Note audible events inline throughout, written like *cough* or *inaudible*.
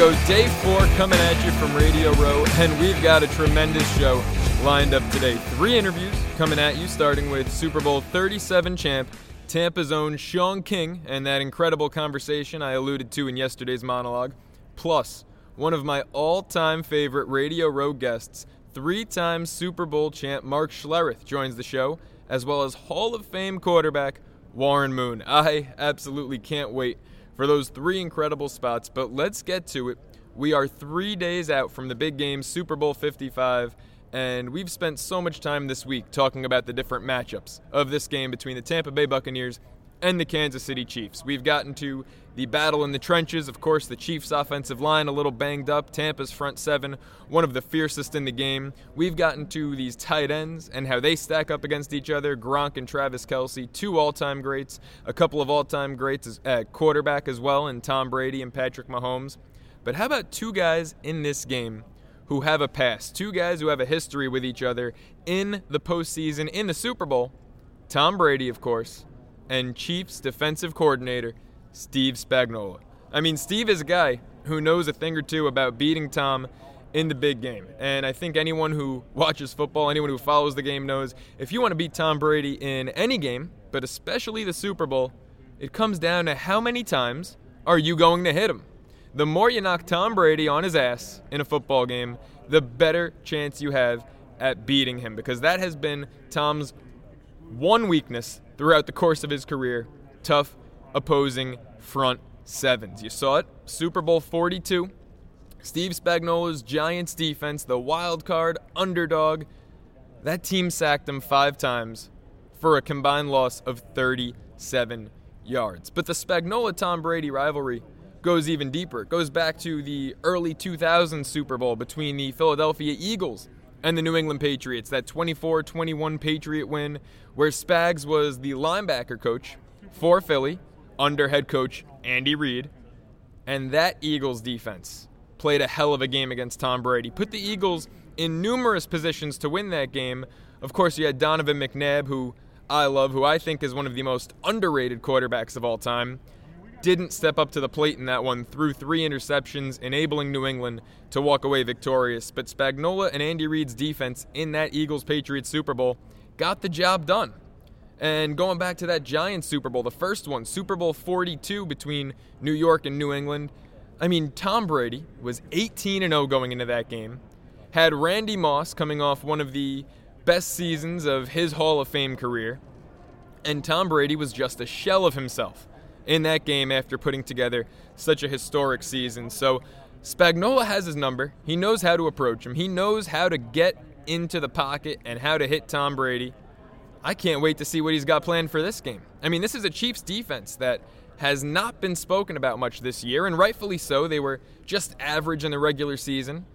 Go, day four coming at you from Radio Row, and we've got a tremendous show lined up today. Three interviews coming at you, starting with Super Bowl 37 champ, Tampa's own Shaun King, and that incredible conversation I alluded to in yesterday's monologue. Plus, one of my all time favorite Radio Row guests, three time Super Bowl champ Mark Schlereth, joins the show, as well as Hall of Fame quarterback Warren Moon. I absolutely can't wait for those three incredible spots. But let's get to it. We are three days out from the big game, Super Bowl 55, and we've spent so much time this week talking about the different matchups of this game between the Tampa Bay Buccaneers and the Kansas City Chiefs. We've gotten to the battle in the trenches. Of course, the Chiefs' offensive line a little banged up. Tampa's front seven, one of the fiercest in the game. We've gotten to these tight ends and how they stack up against each other. Gronk and Travis Kelce, two all-time greats, a couple of all-time greats at quarterback as well, and Tom Brady and Patrick Mahomes. But how about two guys in this game who have a past? Two guys who have a history with each other in the postseason, in the Super Bowl. Tom Brady, of course, and Chiefs defensive coordinator Steve Spagnuolo. I mean, Steve is a guy who knows a thing or two about beating Tom in the big game. And I think anyone who *laughs* watches football, anyone who follows the game knows if you want to beat Tom Brady in any game, but especially the Super Bowl, it comes down to how many times are you going to hit him? The more you knock Tom Brady on his ass in a football game, the better chance you have at beating him because that has been Tom's one weakness throughout the course of his career tough opposing front sevens. You saw it, Super Bowl 42. Steve Spagnuolo's Giants defense, the wild card underdog, that team sacked him five times for a combined loss of 37 yards. But the Spagnuolo Tom Brady rivalry goes even deeper. It goes back to the early 2000s Super Bowl between the Philadelphia Eagles and the New England Patriots, that 24 21 Patriot win, where Spags was the linebacker coach for Philly under head coach Andy Reid. And that Eagles defense played a hell of a game against Tom Brady. Put the Eagles in numerous positions to win that game. Of course, you had Donovan McNabb, who I love, who I think is one of the most underrated quarterbacks of all time didn't step up to the plate in that one, threw three interceptions, enabling New England to walk away victorious. But Spagnuolo and Andy Reid's defense in that Eagles Patriots Super Bowl got the job done. And going back to that Giants Super Bowl, the first one, Super Bowl 42 between New York and New England. I mean, Tom Brady was 18 and 0 going into that game, had Randy Moss coming off one of the best seasons of his Hall of Fame career, and Tom Brady was just a shell of himself in that game after putting together such a historic season. So Spagnuolo has his number. He knows how to approach him. He knows how to get into the pocket and how to hit Tom Brady. I can't wait to see what he's got planned for this game. I mean, this is a Chiefs defense that has not been spoken about much this year, and rightfully so. They were just average in the regular season,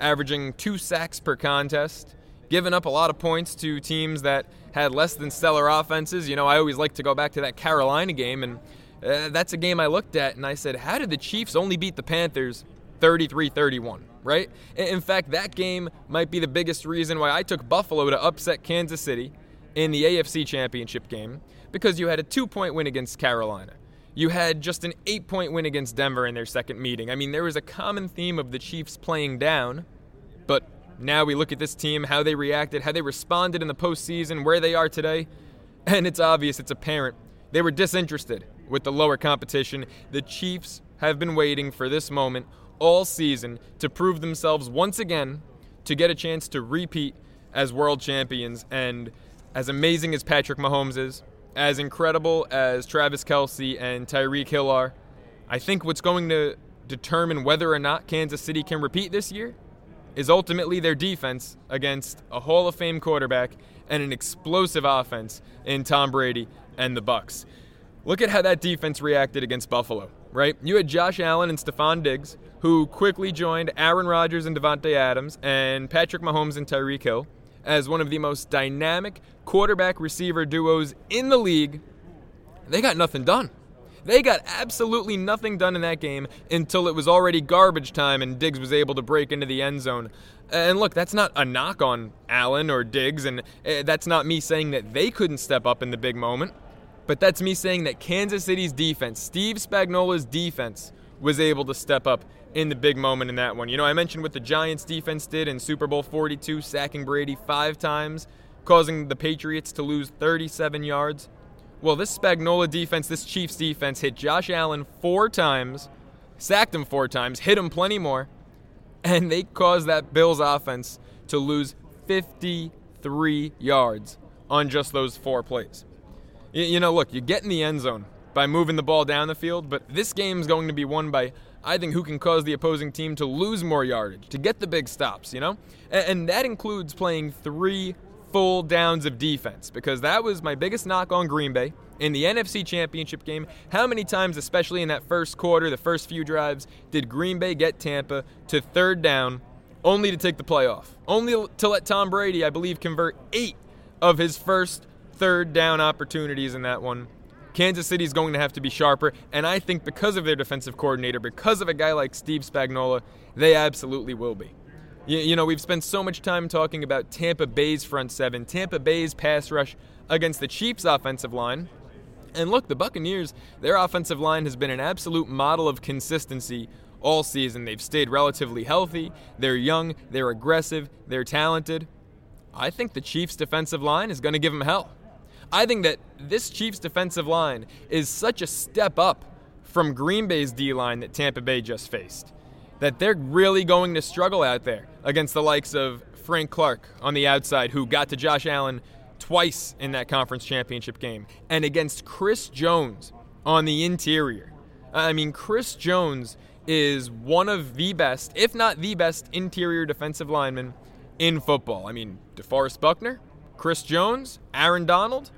averaging two sacks per contest, giving up a lot of points to teams that had less than stellar offenses. You know, I always like to go back to that Carolina game and uh, that's a game I looked at and I said, how did the Chiefs only beat the Panthers 33 31, right? In fact, that game might be the biggest reason why I took Buffalo to upset Kansas City in the AFC Championship game because you had a two point win against Carolina. You had just an eight point win against Denver in their second meeting. I mean, there was a common theme of the Chiefs playing down, but now we look at this team, how they reacted, how they responded in the postseason, where they are today, *laughs* and it's obvious, it's apparent. They were disinterested with the lower competition. The Chiefs have been waiting for this moment all season to prove themselves once again to get a chance to repeat as world champions. And as amazing as Patrick Mahomes is, as incredible as Travis Kelce and Tyreek Hill are, I think what's going to determine whether or not Kansas City can repeat this year is ultimately their defense against a Hall of Fame quarterback and an explosive offense in Tom Brady and the Bucs. Look at how that defense reacted against Buffalo, right? You had Josh Allen and Stefon Diggs, who quickly joined Aaron Rodgers and Davante Adams and Patrick Mahomes and Tyreek Hill as one of the most dynamic quarterback receiver duos in the league. They got nothing done. They got absolutely nothing done in that game until it was already garbage time and Diggs was able to break into the end zone. And look, that's not a knock on Allen or Diggs, and eh, that's not me saying that they couldn't step up in the big moment. But that's me saying that Kansas City's defense, Steve Spagnuolo's defense, was able to step up in the big moment in that one. You know, I mentioned what the Giants defense did in Super Bowl 42, sacking Brady five times, causing the Patriots to lose 37 yards. Well, this Spagnuolo defense, this Chiefs defense, hit Josh Allen four times, sacked him four times, hit him plenty more, and they caused that Bills offense to lose 53 yards on just those four plays. You know, look, you get in the end zone by moving the ball down the field, but this game is going to be won by, I think, who can cause the opposing team to lose more yardage, to get the big stops, you know? And that includes playing three full downs of defense because that was my biggest knock on Green Bay in the NFC Championship game. How many times, especially in that first quarter, the first few drives, did Green Bay get Tampa to third down only to take the playoff? Only to let Tom Brady, I believe, convert eight of his first third down opportunities in that one. Kansas City is going to have to be sharper, and I think because of their defensive coordinator, because of a guy like Steve Spagnuolo, they absolutely will be. You, you know, we've spent so much time talking about Tampa Bay's front seven, Tampa Bay's pass rush against the Chiefs' offensive line. And look, the Buccaneers, their offensive line has been an absolute model of consistency all season. They've stayed relatively healthy, they're young, they're aggressive, they're talented. I think the Chiefs' defensive line is going to give them hell. I think that this Chiefs' defensive line is such a step up from Green Bay's D line that Tampa Bay just faced that they're really going to struggle out there against the likes of Frank Clark on the outside, who got to Josh Allen twice in that conference championship game, and against Chris Jones on the interior. I mean, Chris Jones is one of the best, if not the best, interior defensive linemen in football. I mean, DeForest Buckner, Chris Jones, Aaron Donald.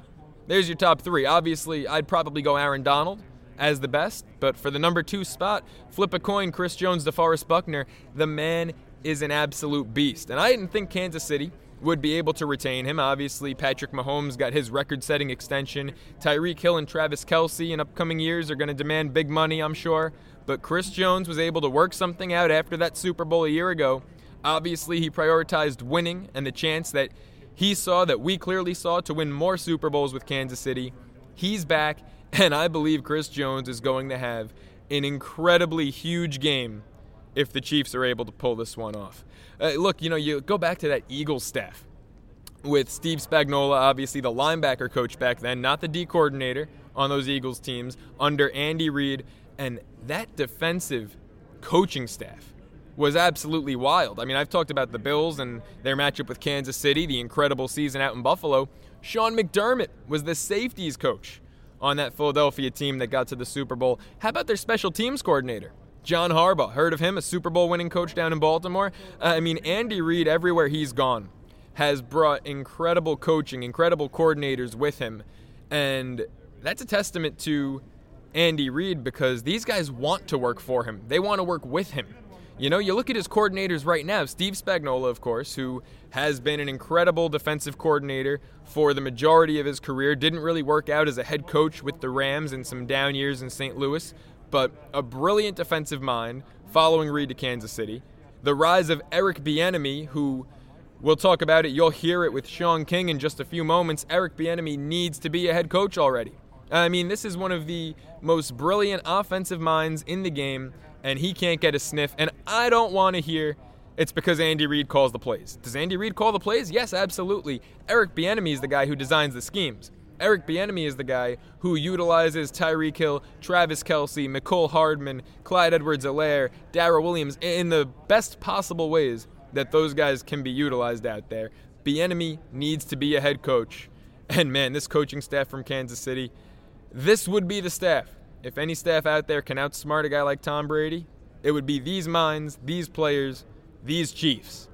There's your top three. Obviously, I'd probably go Aaron Donald as the best, but for the number two spot, flip a coin, Chris Jones, DeForest Buckner. The man is an absolute beast. And I didn't think Kansas City would be able to retain him. Obviously, Patrick Mahomes got his record setting extension. Tyreek Hill and Travis Kelce in upcoming years are going to demand big money, I'm sure. But Chris Jones was able to work something out after that Super Bowl a year ago. Obviously, he prioritized winning and the chance that he saw that we clearly saw to win more Super Bowls with Kansas City. He's back. *laughs* And I believe Chris Jones is going to have an incredibly huge game if the Chiefs are able to pull this one off. Uh, look, you know, you go back to that Eagles staff with Steve Spagnuolo, obviously the linebacker coach back then, not the D coordinator on those Eagles teams, under Andy Reid, and that defensive coaching staff was absolutely wild. I mean, I've talked about the Bills and their matchup with Kansas City, the incredible season out in Buffalo. Sean McDermott was the safeties coach on that Philadelphia team that got to the Super Bowl. How about their special teams coordinator? John Harbaugh, heard of him, a Super Bowl winning coach down in Baltimore? Uh, I mean, Andy Reid, everywhere he's gone, has brought incredible coaching, incredible coordinators with him. And that's a testament to Andy Reid because these guys want to work for him, they want to work with him. You know, you look at his coordinators right now, Steve Spagnuolo, of course, who has been an incredible defensive coordinator for the majority of his career. Didn't really work out as a head coach with the Rams in some down years in St. Louis, but a brilliant defensive mind following Reid to Kansas City. The rise of Eric Bieniemy, who We'll talk about it. You'll hear it with Shaun King in just a few moments. Eric Bieniemy needs to be a head coach already. I mean, this is one of the most brilliant offensive minds in the game, and he can't get a sniff. And I don't want to hear it's because Andy Reid calls the plays. Does Andy Reid call the plays? Yes, absolutely. Eric Bieniemy is the guy who designs the schemes. Eric Bieniemy is the guy who utilizes Tyreek Hill, Travis Kelce, Mecole Hardman, Clyde Edwards-Helaire, Darrel Williams in the best possible ways that those guys can be utilized out there. Bieniemy needs to be a head coach. And man, this coaching staff from Kansas City, this would be the staff if any staff out there can outsmart a guy like Tom Brady, it would be these minds, these players, these Chiefs.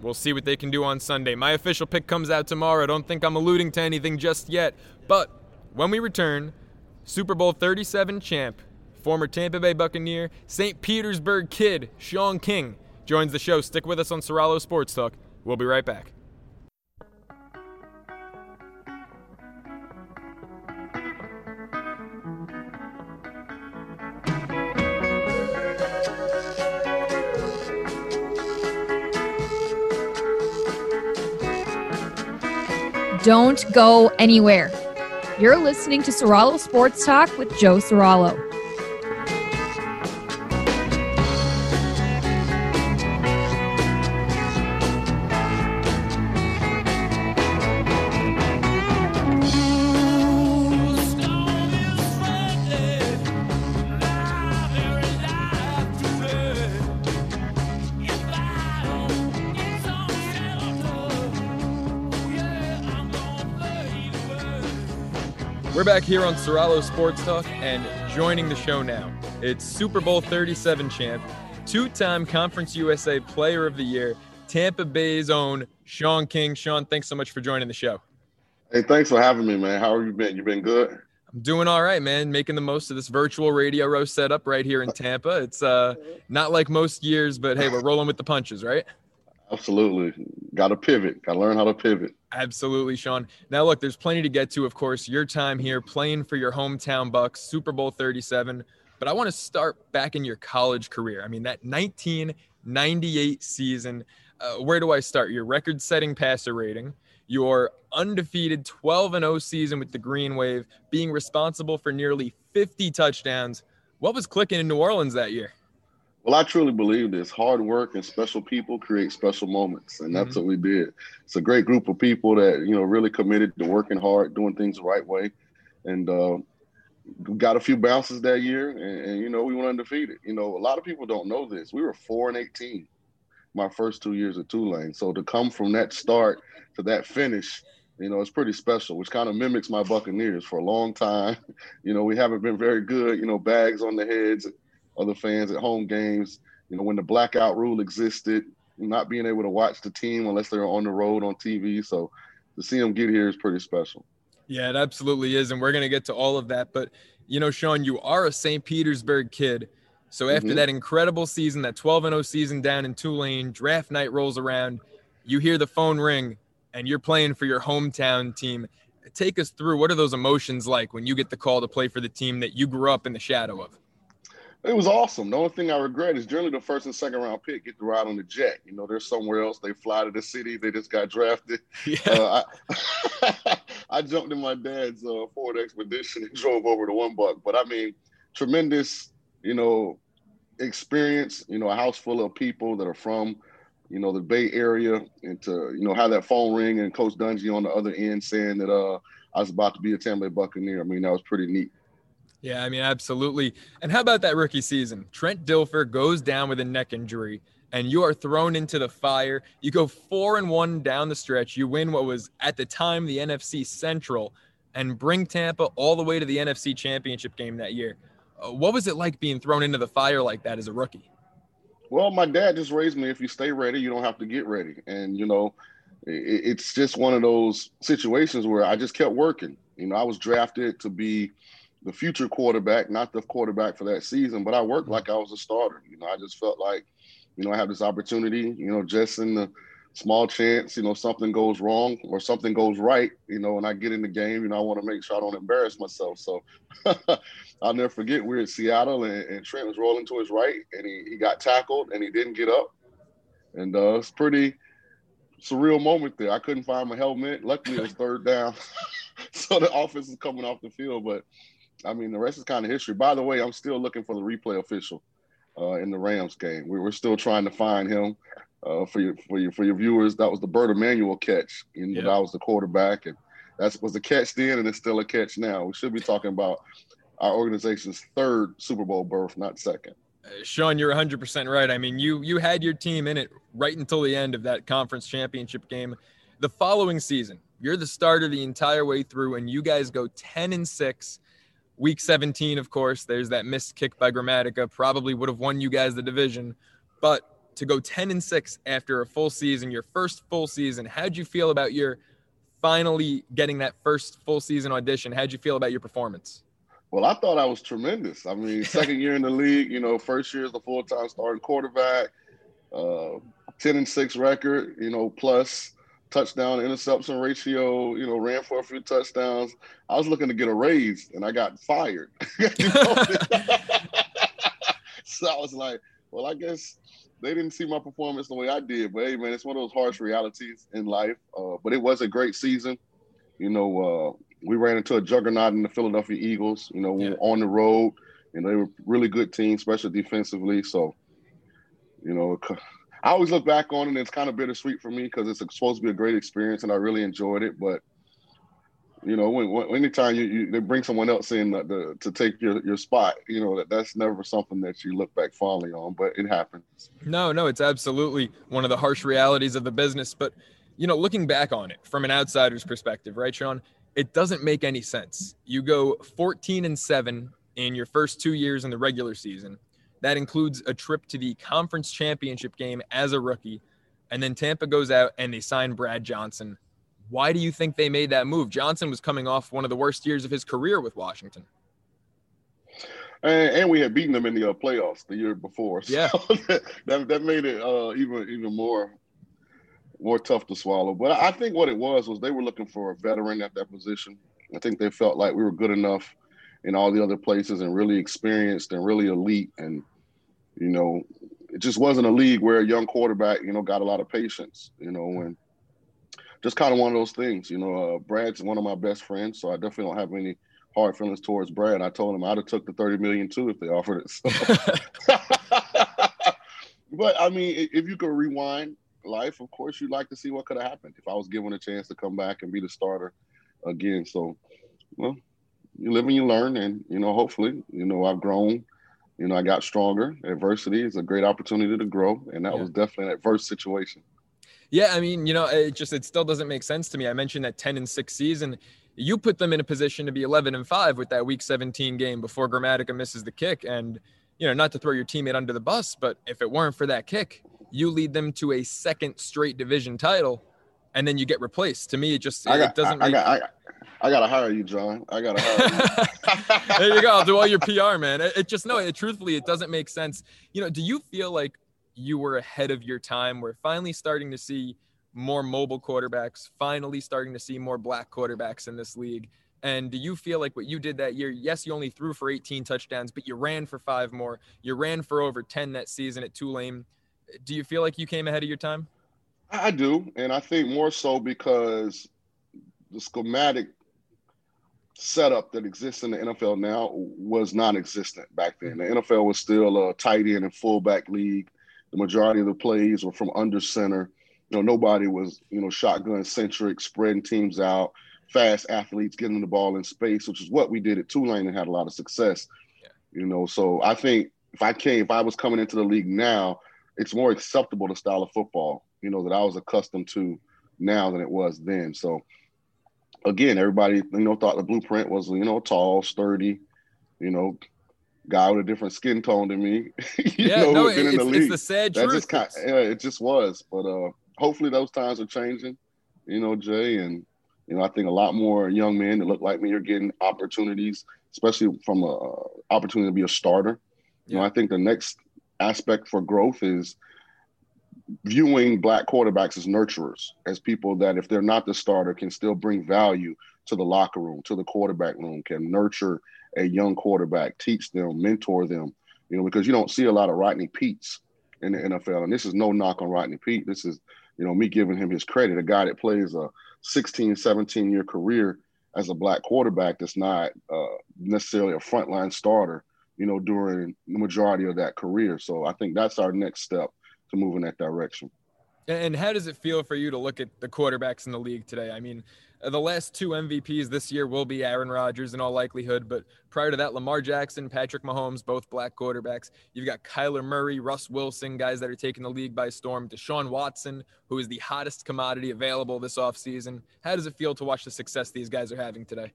We'll see what they can do on Sunday. My official pick comes out tomorrow. I don't think I'm alluding to anything just yet. But when we return, Super Bowl 37 champ, former Tampa Bay Buccaneer, St. Petersburg kid, Shaun King, joins the show. Stick with us on Soralo Sports Talk. We'll be right back. Don't go anywhere. You're listening to Soralo Sports Talk with Joe Soralo. Back here on Soralo Sports Talk, and joining the show now, it's Super Bowl 37 champ, two time Conference USA Player of the Year, Tampa Bay's own Shaun King. Shaun, thanks so much for joining the show. Hey, thanks for having me, man. How have you been? You been good? I'm doing all right, man. Making the most of this virtual radio row setup right here in Tampa. It's uh, not like most years, but hey, we're rolling with the punches, right? Absolutely. Got to pivot. Got to learn how to pivot. Absolutely, Shaun. Now, look, there's plenty to get to, of course, your time here playing for your hometown Bucs, Super Bowl 37. But I want to start back in your college career. I mean, that 1998 season, uh, where do I start? Your record setting passer rating, your undefeated 12 0 season with the Green Wave, being responsible for nearly 50 touchdowns. What was clicking in New Orleans that year? Well, I truly believe this. Hard work and special people create special moments, and that's mm-hmm. what we did. It's a great group of people that you know really committed to working hard, doing things the right way, and uh, got a few bounces that year, and, and, you know we went undefeated. You know, a lot of people don't know this. We were four and eighteen my first two years at Tulane, so to come from that start to that finish, you know, it's pretty special, which kind of mimics my Buccaneers for a long time. *laughs* You know, we haven't been very good. You know, bags on the heads other fans at home games. You know, when the blackout rule existed, not being able to watch the team unless they're on the road on TV. So to see them get here is pretty special. Yeah, it absolutely is. And we're going to get to all of that. But, you know, Shaun, you are a St. Petersburg kid. So after mm-hmm. that incredible season, that 12 0 season down in Tulane, draft night rolls around, you hear the phone ring and you're playing for your hometown team. Take us through what are those emotions like when you get the call to play for the team that you grew up in the shadow of? It was awesome. The only thing I regret is generally the first and second round pick get to ride on the jet. You know, they're somewhere else. They fly to the city. They just got drafted. *laughs* Yeah. Uh, I, *laughs* I, jumped in my dad's uh, Ford Expedition and *laughs* drove over to One Buck. But I mean, tremendous, you know, experience. You know, a house full of people that are from, you know, the Bay Area, and to you know have that phone ring and Coach Dungy on the other end saying that uh, I was about to be a Tampa Bay Buccaneer. I mean, that was pretty neat. Yeah, I mean, absolutely. And how about that rookie season? Trent Dilfer goes down with a neck injury, and you are thrown into the fire. You go four and one down the stretch. You win what was at the time the NFC Central, and bring Tampa all the way to the NFC Championship game that year. Uh, what was it like being thrown into the fire like that as a rookie? Well, my dad just raised me. If you stay ready, you don't have to get ready. And you know, it's just one of those situations where I just kept working. You know, I was drafted to be the future quarterback, not the quarterback for that season, but I worked mm-hmm. like I was a starter. You know, I just felt like, you know, I have this opportunity, you know, just in the small chance, you know, something goes wrong or something goes right, you know, and I get in the game, you know, I want to make sure I don't embarrass myself. So *laughs* I'll never forget we are in Seattle and, and, Trent was rolling to his right and he, he got tackled and he didn't get up. And uh, it's pretty surreal moment there. I couldn't find my helmet. Luckily it was third down. *laughs* so the offense is coming off the field, but I mean, the rest is kind of history. By the way, I'm still looking for the replay official uh, in the Rams game. We were still trying to find him. Uh, for your for your for your viewers, that was the Bert Emanuel catch, and yeah. I was the quarterback, and that was the catch then, and it's still a catch now. We should be talking about our organization's third Super Bowl berth, not second. Uh, Shaun, you're 100% right. I mean, you you had your team in it right until the end of that conference championship game. The following season, you're the starter the entire way through, and you guys go 10 and six Week 17, of course, there's that missed kick by Grammatica. Probably would have won you guys the division. But to go 10 and 6 after a full season, your first full season, how'd you feel about your finally getting that first full season audition? How'd you feel about your performance? Well, I thought I was tremendous. I mean, *laughs* second year in the league, you know, first year as a full time starting quarterback, uh, 10 and 6 record, you know, plus touchdown interception ratio, you know, ran for a few touchdowns. I was looking to get a raise and I got fired. *laughs* *laughs* so I was like, well, I guess they didn't see my performance the way I did. But hey, man, it's one of those harsh realities in life. Uh, but it was a great season. You know, uh, we ran into a juggernaut in the Philadelphia Eagles. You know, yeah. on the road, and they were really good team, especially defensively. So, you know, I always look back on it, and it's kind of bittersweet for me because it's supposed to be a great experience, and I really enjoyed it. But you know, when, when anytime you, you, they bring someone else in uh, the, to take your, your spot, you know that that's never something that you look back fondly on, but it happens. No, no, it's absolutely one of the harsh realities of the business. But you know, looking back on it from an outsider's perspective, right, Shaun? It doesn't make any sense. You go 14 and seven in your first two years in the regular season. That includes a trip to the conference championship game as a rookie. And then Tampa goes out and they sign Brad Johnson why do you think they made that move? Johnson was coming off one of the worst years of his career with Washington. And, and we had beaten them in the uh, playoffs the year before. *laughs* So yeah, that, that made it uh, even even more more tough to swallow. But I think what it was was they were looking for a veteran at that position. I think they felt like we were good enough in all the other places and really experienced and really elite. And you know, it just wasn't a league where a young quarterback, you know, got a lot of patience. You know, and just kind of one of those things. You know, uh, Brad's one of my best friends, so I definitely don't have any hard feelings towards Brad. I told him I'd have took the thirty million too if they offered it. So. *laughs* but I mean, if you could rewind life, of course, you'd like to see what could have happened if I was given a chance to come back and be the starter again. So, well, you live and you learn, and you know, hopefully, you know, I've grown. You know, I got stronger. Adversity is a great opportunity to grow, and that yeah. was definitely an adverse situation. Yeah, I mean, you know, it just it still doesn't make sense to me. I mentioned that 10 and 6 season. You put them in a position to be 11 and 5 with that week 17 game before Grammatica misses the kick and you know, not to throw your teammate under the bus, but if it weren't for that kick, you lead them to a second straight division title and then you get replaced. To me, it just got, it doesn't I, make... I, got, I, I gotta hire you, John. I gotta hire you. *laughs* there you go. I'll do all your *laughs* PR, man. It, it just no, it truthfully, it doesn't make sense. You know, do you feel like you were ahead of your time. We're finally starting to see more mobile quarterbacks, finally starting to see more black quarterbacks in this league. And do you feel like what you did that year? Yes, you only threw for 18 touchdowns, but you ran for five more. You ran for over 10 that season at Tulane. Do you feel like you came ahead of your time? I do. And I think more so because the schematic setup that exists in the NFL now was non existent back then. The NFL was still a tight end and fullback league. The majority of the plays were from under center. You know, nobody was, you know, shotgun centric, spreading teams out, fast athletes getting the ball in space, which is what we did at Tulane and had a lot of success. Yeah. You know, so I think if I came, if I was coming into the league now, it's more acceptable the style of football, you know, that I was accustomed to now than it was then. So again, everybody, you know, thought the blueprint was, you know, tall, sturdy, you know, guy with a different skin tone than me. *laughs* yeah, know, no, it's, the, it's the sad that truth. Just kind of, yeah, it just was. But uh, hopefully those times are changing, you know, Jay. And, you know, I think a lot more young men that look like me are getting opportunities, especially from a opportunity to be a starter. Yeah. You know, I think the next aspect for growth is viewing black quarterbacks as nurturers, as people that if they're not the starter can still bring value to the locker room, to the quarterback room, can nurture a young quarterback, teach them, mentor them, you know, because you don't see a lot of Rodney Peetes in the NFL. And this is no knock on Rodney Peete. This is, you know, me giving him his credit. A guy that plays a 16, 17 year career as a black quarterback that's not uh, necessarily a frontline starter, you know, during the majority of that career. So I think that's our next step to move in that direction. And how does it feel for you to look at the quarterbacks in the league today? I mean, uh, the last two MVPs this year will be Aaron Rodgers in all likelihood, but prior to that, Lamar Jackson, Patrick Mahomes, both black quarterbacks. You've got Kyler Murray, Russ Wilson, guys that are taking the league by storm. Deshaun Watson, who is the hottest commodity available this offseason. How does it feel to watch the success these guys are having today?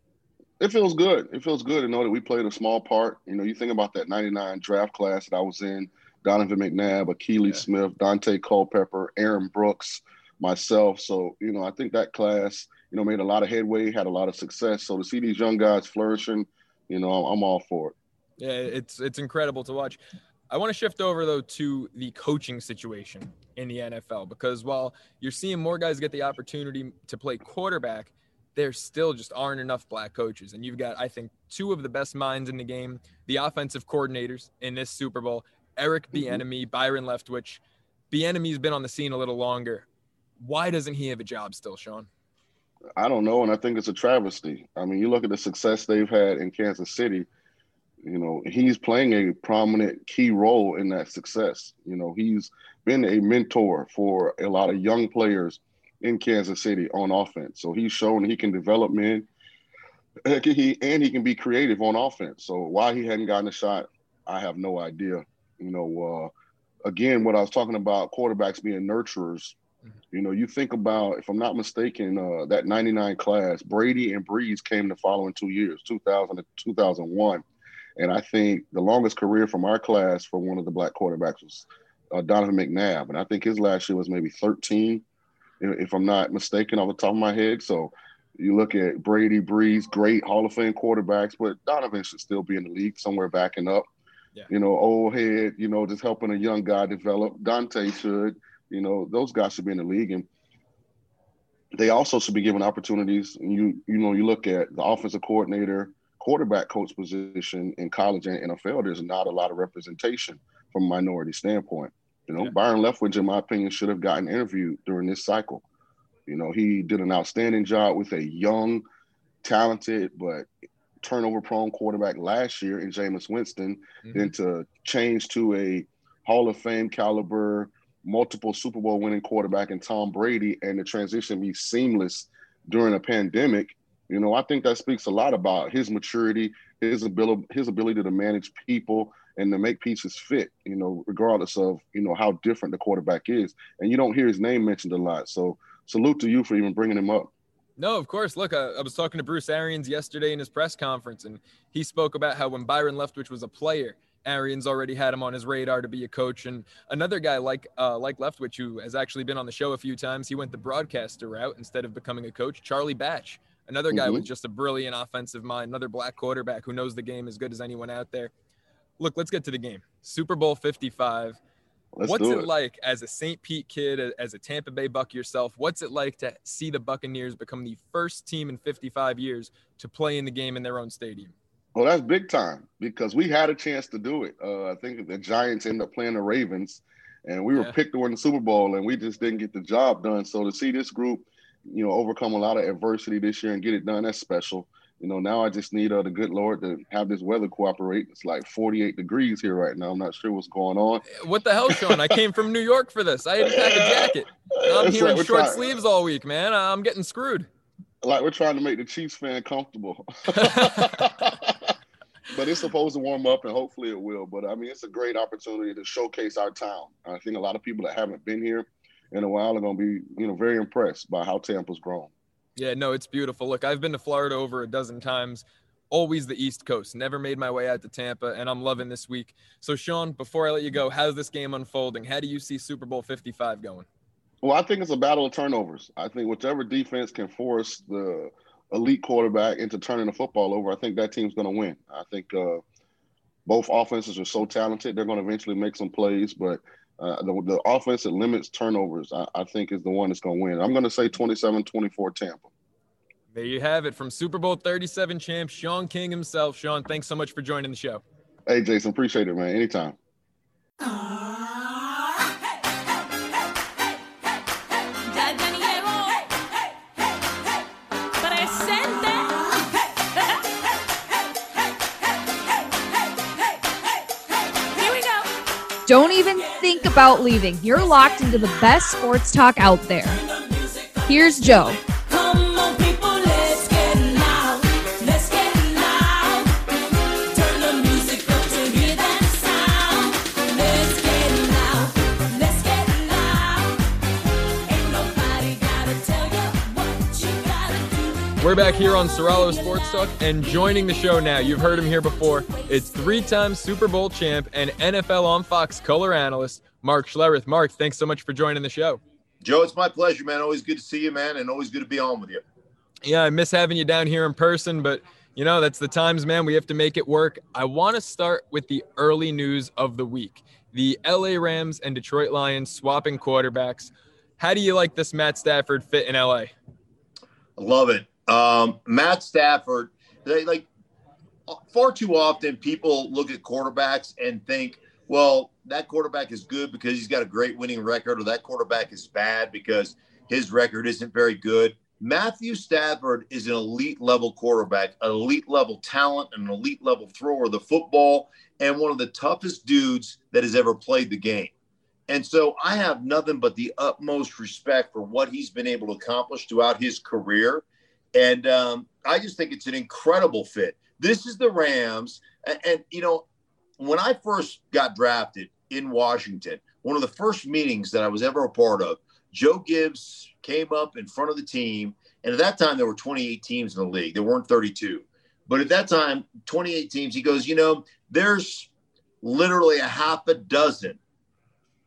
It feels good. It feels good to know that we played a small part. You know, you think about that 99 draft class that I was in – Donovan McNabb, Akili yeah. Smith, Daunte Culpepper, Aaron Brooks, myself. So, you know, I think that class, you know, made a lot of headway, had a lot of success. So to see these young guys flourishing, you know, I'm, I'm all for it. Yeah, it's it's incredible to watch. I want to shift over though to the coaching situation in the NFL because while you're seeing more guys get the opportunity to play quarterback, there still just aren't enough black coaches. And you've got, I think, two of the best minds in the game, the offensive coordinators in this Super Bowl, Eric Bieniemy, mm-hmm. Byron Leftwich. Bieniemy's been on the scene a little longer. Why doesn't he have a job still, Shaun? I don't know, and I think it's a travesty. I mean, you look at the success they've had in Kansas City you know, he's playing a prominent key role in that success. You know, he's been a mentor for a lot of young players in Kansas City on offense. So he's shown he can develop men. He and he can be creative on offense. So why he hadn't gotten a shot, I have no idea. You know, uh, again, what I was talking about quarterbacks being nurturers. You know, you think about, if I'm not mistaken, uh, that 99 class, Brady and Brees came the following two years, 2000 to 2001 and I think the longest career from our class for one of the black quarterbacks was uh, Donovan McNabb. And I think his last year was maybe 13, if I'm not mistaken, off the top of my head. So you look at Brady, Brees, great Hall of Fame quarterbacks, but Donovan should still be in the league somewhere backing up. Yeah. You know, old head, you know, just helping a young guy develop. Daunte should, you know, those guys should be in the league. And they also should be given opportunities. And you, you know, you look at the offensive coordinator – quarterback coach position in college and NFL, there's not a lot of representation from a minority standpoint. You know, yeah. Byron Leftwich, in my opinion, should have gotten interviewed during this cycle. You know, he did an outstanding job with a young, talented, but turnover prone quarterback last year in Jameis Winston, mm-hmm. then to change to a Hall of Fame caliber, multiple Super Bowl winning quarterback in Tom Brady, and the transition be seamless during a pandemic you know, I think that speaks a lot about his maturity, his ability, his ability to manage people and to make pieces fit. You know, regardless of you know how different the quarterback is, and you don't hear his name mentioned a lot. So, salute to you for even bringing him up. No, of course. Look, I, I, was talking to Bruce Arians yesterday in his press conference, and he spoke about how when Byron Leftwich was a player, Arians already had him on his radar to be a coach. And another guy like uh, like Leftwich, who has actually been on the show a few times, he went the broadcaster route instead of becoming a coach. Charlie Batch Another guy mm-hmm. with just a brilliant offensive mind, another black quarterback who knows the game as good as anyone out there. Look, let's get to the game. Super Bowl 55. Let's what's it, it, like as a St. Pete kid, as a Tampa Bay Buck yourself? What's it like to see the Buccaneers become the first team in 55 years to play in the game in their own stadium? Well, that's big time because we had a chance to do it. Uh, I think the Giants ended up playing the Ravens, and we were yeah. picked to win the Super Bowl, and we just didn't get the job done. So to see this group you know, overcome a lot of adversity this year and get it done. That's special. You know, now I just need uh, the good Lord to have this weather cooperate. It's like 48 degrees here right now. I'm not sure what's going on. What the hell, Shaun? I came from New York for this. I had to pack a jacket. *laughs* I'm here like in short trying, sleeves all week, man. I'm getting screwed. Like we're trying to make the Chiefs fan comfortable. *laughs* *laughs* but it's supposed to warm up and hopefully it will. But I mean, it's a great opportunity to showcase our town. I think a lot of people that haven't been here in a while are going to be, you know, very impressed by how Tampa's grown. Yeah, no, it's beautiful. Look, I've been to Florida over a dozen times. Always the East Coast. Never made my way out to Tampa, and I'm loving this week. So, Shaun, before I let you go, how's this game unfolding? How do you see Super Bowl 55 going? Well, I think it's a battle of turnovers. I think whichever defense can force the elite quarterback into turning the football over, I think that team's going to win. I think uh, both offenses are so talented; they're going to eventually make some plays, but uh, the, the offense that limits turnovers, I, I think, is the one that's going to win. I'm going to say 27 24 Tampa. There you have it from Super Bowl 37 champ Shaun King himself. Shaun, thanks so much for joining the show. Hey, Jason, appreciate it, man. Anytime. Don't even think about leaving. You're locked into the best sports talk out there. Here's Joe. We're back here on Soralo Sports Talk, and joining the show now, you've heard him here before. It's three-time Super Bowl champ and NFL on Fox color analyst Mark Schlereth. Mark, thanks so much for joining the show. Joe, it's my pleasure, man. Always good to see you, man, and always good to be on with you. Yeah, I miss having you down here in person, but You know, that's the times, man. We have to make it work. I want to start with the early news of the week the LA Rams and Detroit Lions swapping quarterbacks. How do you like this Matt Stafford fit in LA? I love it. Um, Matt Stafford, they like far too often people look at quarterbacks and think, well, that quarterback is good because he's got a great winning record, or that quarterback is bad because his record isn't very good. Matthew Stafford is an elite level quarterback, an elite level talent, an elite level thrower of the football, and one of the toughest dudes that has ever played the game. And so I have nothing but the utmost respect for what he's been able to accomplish throughout his career. And um, I just think it's an incredible fit. This is the Rams. And, and, you know, when I first got drafted in Washington, one of the first meetings that I was ever a part of, Joe Gibbs came up in front of the team. And at that time, there were 28 teams in the league. There weren't 32. But at that time, 28 teams, he goes, you know, there's literally a half a dozen,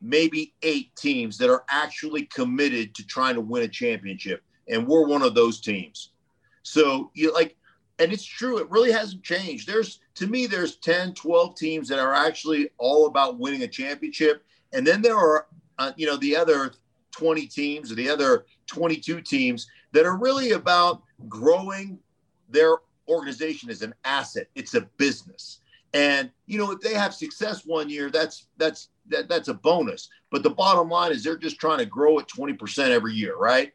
maybe eight teams that are actually committed to trying to win a championship. And we're one of those teams. So you like, and it's true, it really hasn't changed. There's, to me, there's 10, 12 teams that are actually all about winning a championship. And then there are, uh, you know, the other 20 teams or the other 22 teams that are really about growing their organization as an asset. It's a business. And you know, if they have success one year, that's that's that, that's a bonus. But the bottom line is they're just trying to grow at 20% every year, right?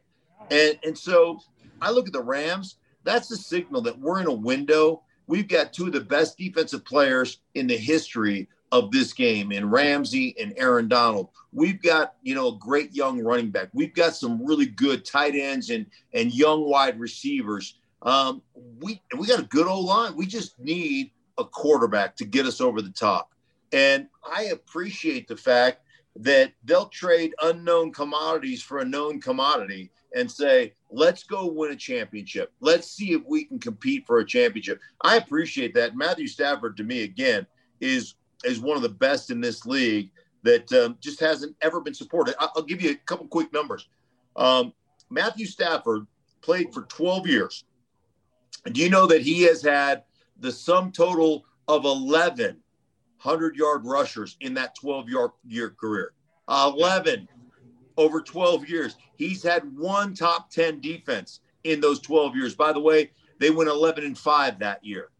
And and so I look at the Rams, that's the signal that we're in a window. We've got two of the best defensive players in the history of this game in Ramsey and Aaron Donald. We've got, you know, a great young running back. We've got some really good tight ends and and young wide receivers. Um, we we got a good old line. We just need a quarterback to get us over the top. And I appreciate the fact that they'll trade unknown commodities for a known commodity and say, let's go win a championship. Let's see if we can compete for a championship. I appreciate that. Matthew Stafford, to me, again, is is one of the best in this league that um, just hasn't ever been supported. I'll, give you a couple quick numbers. Um, Matthew Stafford played for 12 years. Do you know that he has had the sum total of 11 100 yard rushers in that 12 year career. 11 over 12 years. He's had one top 10 defense in those 12 years. By the way, they went 11 and 5 that year.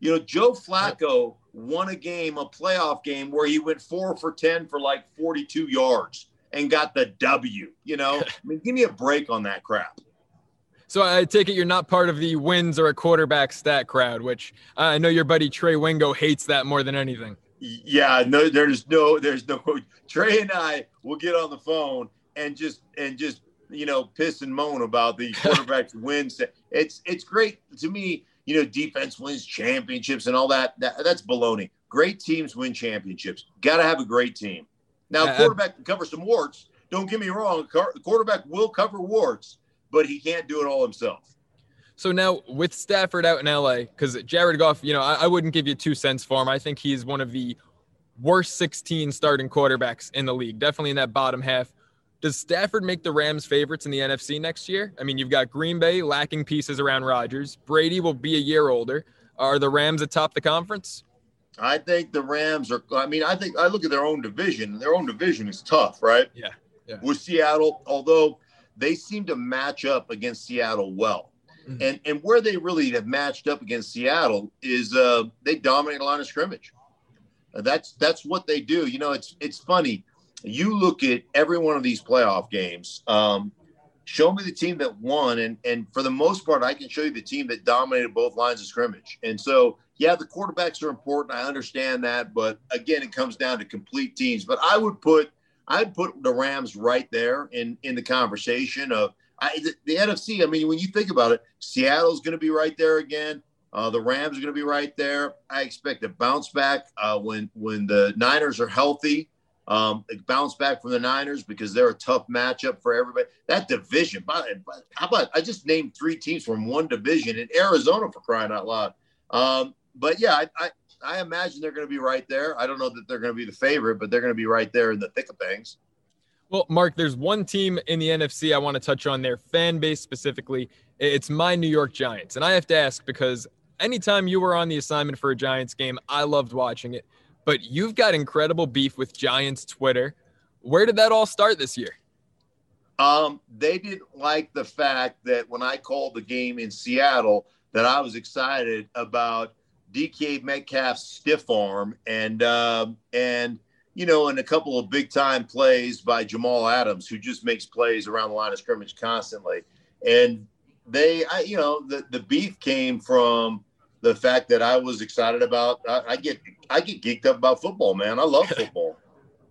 You know, Joe Flacco won a game, a playoff game, where he went four for 10 for like 42 yards and got the W. You know, *laughs* I mean, give me a break on that crap. So I take it you're not part of the wins or a quarterback stat crowd, which I know your buddy Trey Wingo hates that more than anything. Yeah, no, there's no, there's no. *laughs* Trey and I will get on the phone and just and just you know piss and moan about the *laughs* quarterbacks wins. It's it's great to me. You know, defense wins championships and all that. that that's baloney. Great teams win championships. Got to have a great team. Now, quarterback can cover some warts. Don't get me wrong. Quarterback will cover warts but he can't do it all himself. So now with Stafford out in LA, because Jared Goff, you know, I, I, wouldn't give you two cents for him. I think he's one of the worst 16 starting quarterbacks in the league, definitely in that bottom half. Does Stafford make the Rams favorites in the NFC next year? I mean, you've got Green Bay lacking pieces around Rodgers. Brady will be a year older. Are the Rams atop the conference? I think the Rams are. I mean, I think I look at their own division. Their own division is tough, right? Yeah. yeah. With Seattle, although they seem to match up against Seattle well. Mm-hmm. And and where they really have matched up against Seattle is uh, they dominate a line of scrimmage. Uh, that's that's what they do. You know, it's it's funny. You look at every one of these playoff games. Um, show me the team that won, and and for the most part, I can show you the team that dominated both lines of scrimmage. And so, yeah, the quarterbacks are important. I understand that, but again, it comes down to complete teams. But I would put I'd put the Rams right there in in the conversation of I, the, the, NFC. I mean, when you think about it, Seattle's going to be right there again. Uh, the Rams are going to be right there. I expect a bounce back uh, when when the Niners are healthy. Um, bounce back from the Niners because they're a tough matchup for everybody. That division, how about I just named three teams from one division in Arizona for crying out loud. Um, but yeah, I, I, I imagine they're going to be right there. I don't know that they're going to be the favorite, but they're going to be right there in the thick of things. Well, Mark, there's one team in the NFC I want to touch on their fan base specifically. It's my New York Giants. And I have to ask because anytime you were on the assignment for a Giants game, I loved watching it. But you've got incredible beef with Giants Twitter. Where did that all start this year? Um, they didn't like the fact that when I called the game in Seattle, that I was excited about DK Metcalf's stiff arm and um, and you know, and a couple of big time plays by Jamal Adams, who just makes plays around the line of scrimmage constantly. And they, I, you know, the the beef came from the fact that I was excited about. I, I get I get geeked up about football, man. I love *laughs* football,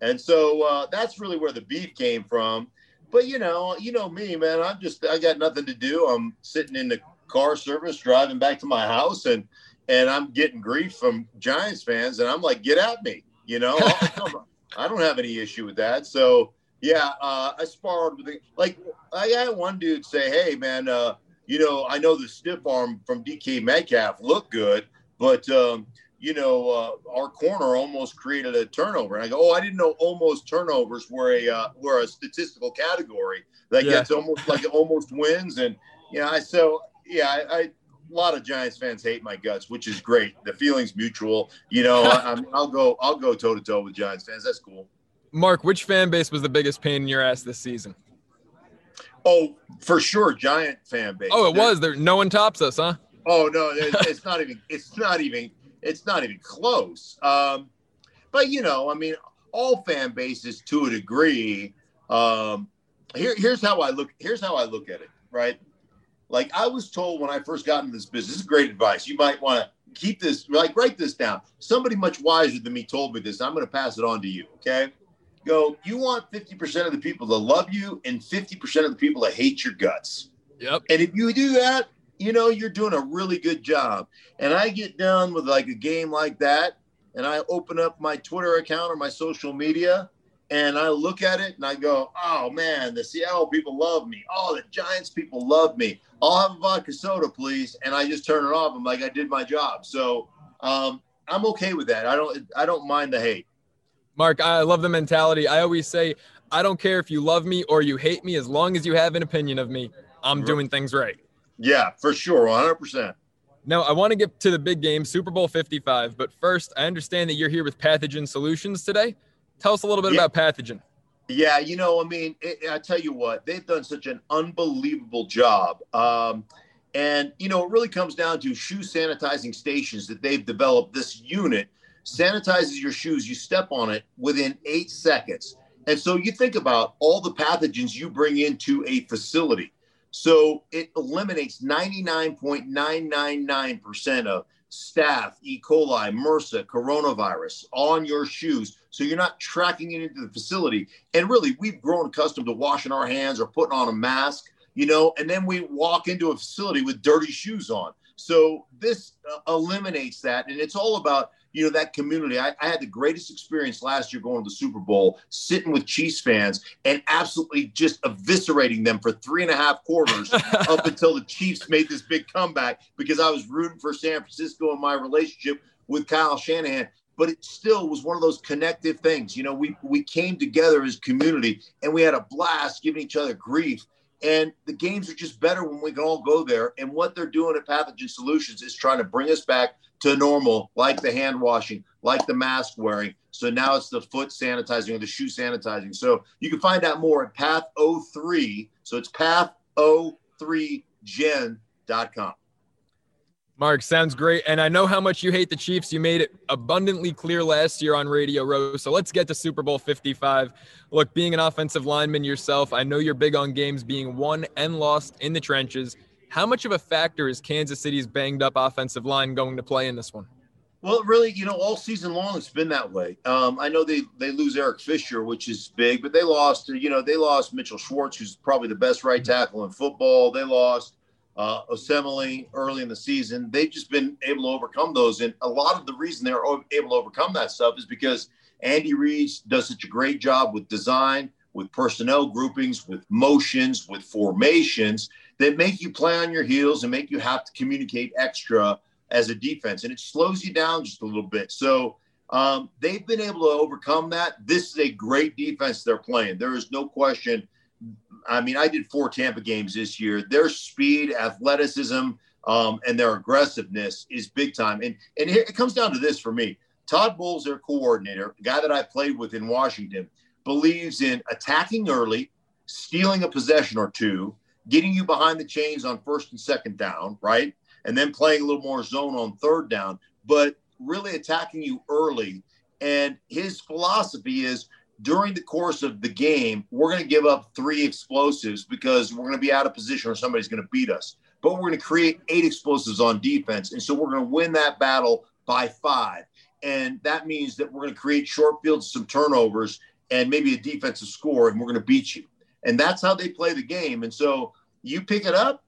and so uh, that's really where the beef came from. But you know, you know me, man. I'm just I got nothing to do. I'm sitting in the car service, driving back to my house, and and I'm getting grief from Giants fans, and I'm like, get at me, you *laughs* know. I don't have any issue with that. So yeah, uh, I sparred with the, like I had one dude say, "Hey man, uh, you know I know the stiff arm from DK Metcalf looked good, but um, you know uh, our corner almost created a turnover." And I go, "Oh, I didn't know almost turnovers were a uh, were a statistical category that yeah. gets almost like almost wins." And yeah, I so yeah, I, I a lot of Giants fans hate my guts, which is great. The feeling's mutual. You know, I, will go I'll go toe to toe with Giants fans. That's cool. Mark, which fan base was the biggest pain in your ass this season? Oh, for sure, Giant fan base. Oh, it there, was. There, no one tops us, huh? Oh no, it's, it's not even. It's not even. It's not even close. Um, but you know, I mean, all fan bases to a degree. Um, here, here's how I look. Here's how I look at it. Right like I was told when I first got into this business, this is great advice. You might want to keep this, like write this down. Somebody much wiser than me told me this. I'm going to pass it on to you. Okay. Go, you want 50% of the people to love you and 50% of the people to hate your guts. Yep. And if you do that, you know, you're doing a really good job. And I get done with like a game like that, and I open up my Twitter account or my social media, and I look at it and I go, oh man, the Seattle people love me. Oh, the Giants people love me. I'll have a vodka soda, please. And I just turn it off. I'm like, I did my job. So um, I'm okay with that. I don't I don't mind the hate. Mark, I love the mentality. I always say, I don't care if you love me or you hate me, as long as you have an opinion of me, I'm doing things right. Yeah, for sure, 100%. Now, I want to get to the big game, Super Bowl 55. But first, I understand that you're here with Pathogen Solutions today. Tell us a little bit yeah. about Pathogen. Yeah, you know, I mean, it, I tell you what, they've done such an unbelievable job. Um, and, you know, it really comes down to shoe sanitizing stations that they've developed. This unit sanitizes your shoes. You step on it within eight seconds. And so you think about all the pathogens you bring into a facility. So it eliminates 99.999% of staph, E. coli, MRSA, coronavirus on your shoes. So you're not tracking it into the facility. And really, we've grown accustomed to washing our hands or putting on a mask, you know, and then we walk into a facility with dirty shoes on. So this uh, eliminates that. And it's all about you know, that community. I, I, had the greatest experience last year going to the Super Bowl, sitting with Chiefs fans and absolutely just eviscerating them for three and a half quarters *laughs* up until the Chiefs made this big comeback because I was rooting for San Francisco and my relationship with Kyle Shanahan. But it still was one of those connective things. You know, we we came together as community and we had a blast giving each other grief. And the games are just better when we can all go there. And what they're doing at Pathogen Solutions is trying to bring us back to normal, like the hand washing, like the mask wearing. So now it's the foot sanitizing or the shoe sanitizing. So you can find out more at Path 03. So it's path03gen.com. Mark, sounds great. And I know how much you hate the Chiefs. You made it abundantly clear last year on Radio Row. So let's get to Super Bowl 55. Look, being an offensive lineman yourself, I know you're big on games being won and lost in the trenches. How much of a factor is Kansas City's banged up offensive line going to play in this one? Well, really, you know, all season long it's been that way. Um, I know they they lose Eric Fisher, which is big, but they lost. You know, they lost Mitchell Schwartz, who's probably the best right tackle in football. They lost uh, Osemele early in the season. They've just been able to overcome those, and a lot of the reason they're able to overcome that stuff is because Andy Reid does such a great job with design, with personnel groupings, with motions, with formations that make you play on your heels and make you have to communicate extra as a defense. And it slows you down just a little bit. So um, they've been able to overcome that. This is a great defense they're playing. There is no question. I mean, I did four Tampa games this year. Their speed, athleticism, um, and their aggressiveness is big time. And and it comes down to this for me. Todd Bowles, their coordinator, guy that I played with in Washington, believes in attacking early, stealing a possession or two, getting you behind the chains on first and second down, right? And then playing a little more zone on third down, but really attacking you early. And his philosophy is during the course of the game, we're going to give up three explosives because we're going to be out of position or somebody's going to beat us. But we're going to create eight explosives on defense. And so we're going to win that battle by five. And that means that we're going to create short fields, some turnovers, and maybe a defensive score, and we're going to beat you. And that's how they play the game. And so you pick it up,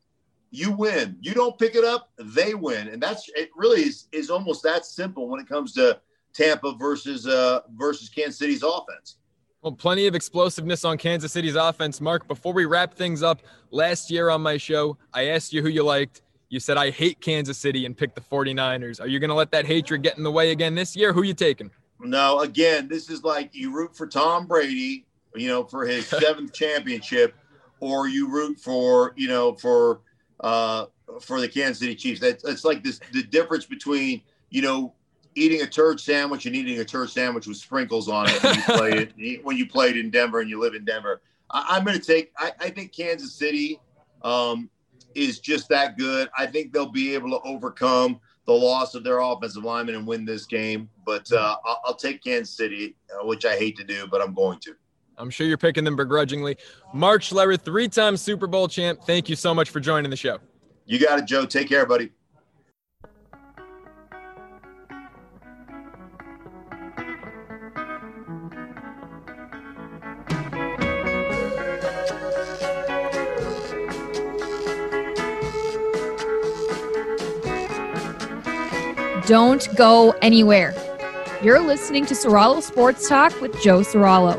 you win. You don't pick it up, they win. And that's it really is, is almost that simple when it comes to Tampa versus uh versus Kansas City's offense. Well, plenty of explosiveness on Kansas City's offense. Mark, before we wrap things up, last year on my show, I asked you who you liked. You said, I hate Kansas City and picked the 49ers. Are you going to let that hatred get in the way again this year? Who you taking? No, again, this is like you root for Tom Brady, you know, for his *laughs* seventh championship, or you root for, you know, for uh for the Kansas City Chiefs. That's it's like this the difference between, you know, eating a turd sandwich and eating a turd sandwich with sprinkles on it when you played it *laughs* when you played in Denver and you live in Denver. I, am going to take. I, I, think Kansas City um, is just that good. I think they'll be able to overcome the loss of their offensive lineman and win this game. But uh, I'll, I'll, take Kansas City, uh, which I hate to do, but I'm going to. I'm sure you're picking them begrudgingly. Mark Schlereth, three-time Super Bowl champ. Thank you so much for joining the show. You got it, Joe. Take care, buddy. Don't go anywhere. You're listening to Soralo Sports Talk with Joe Soralo.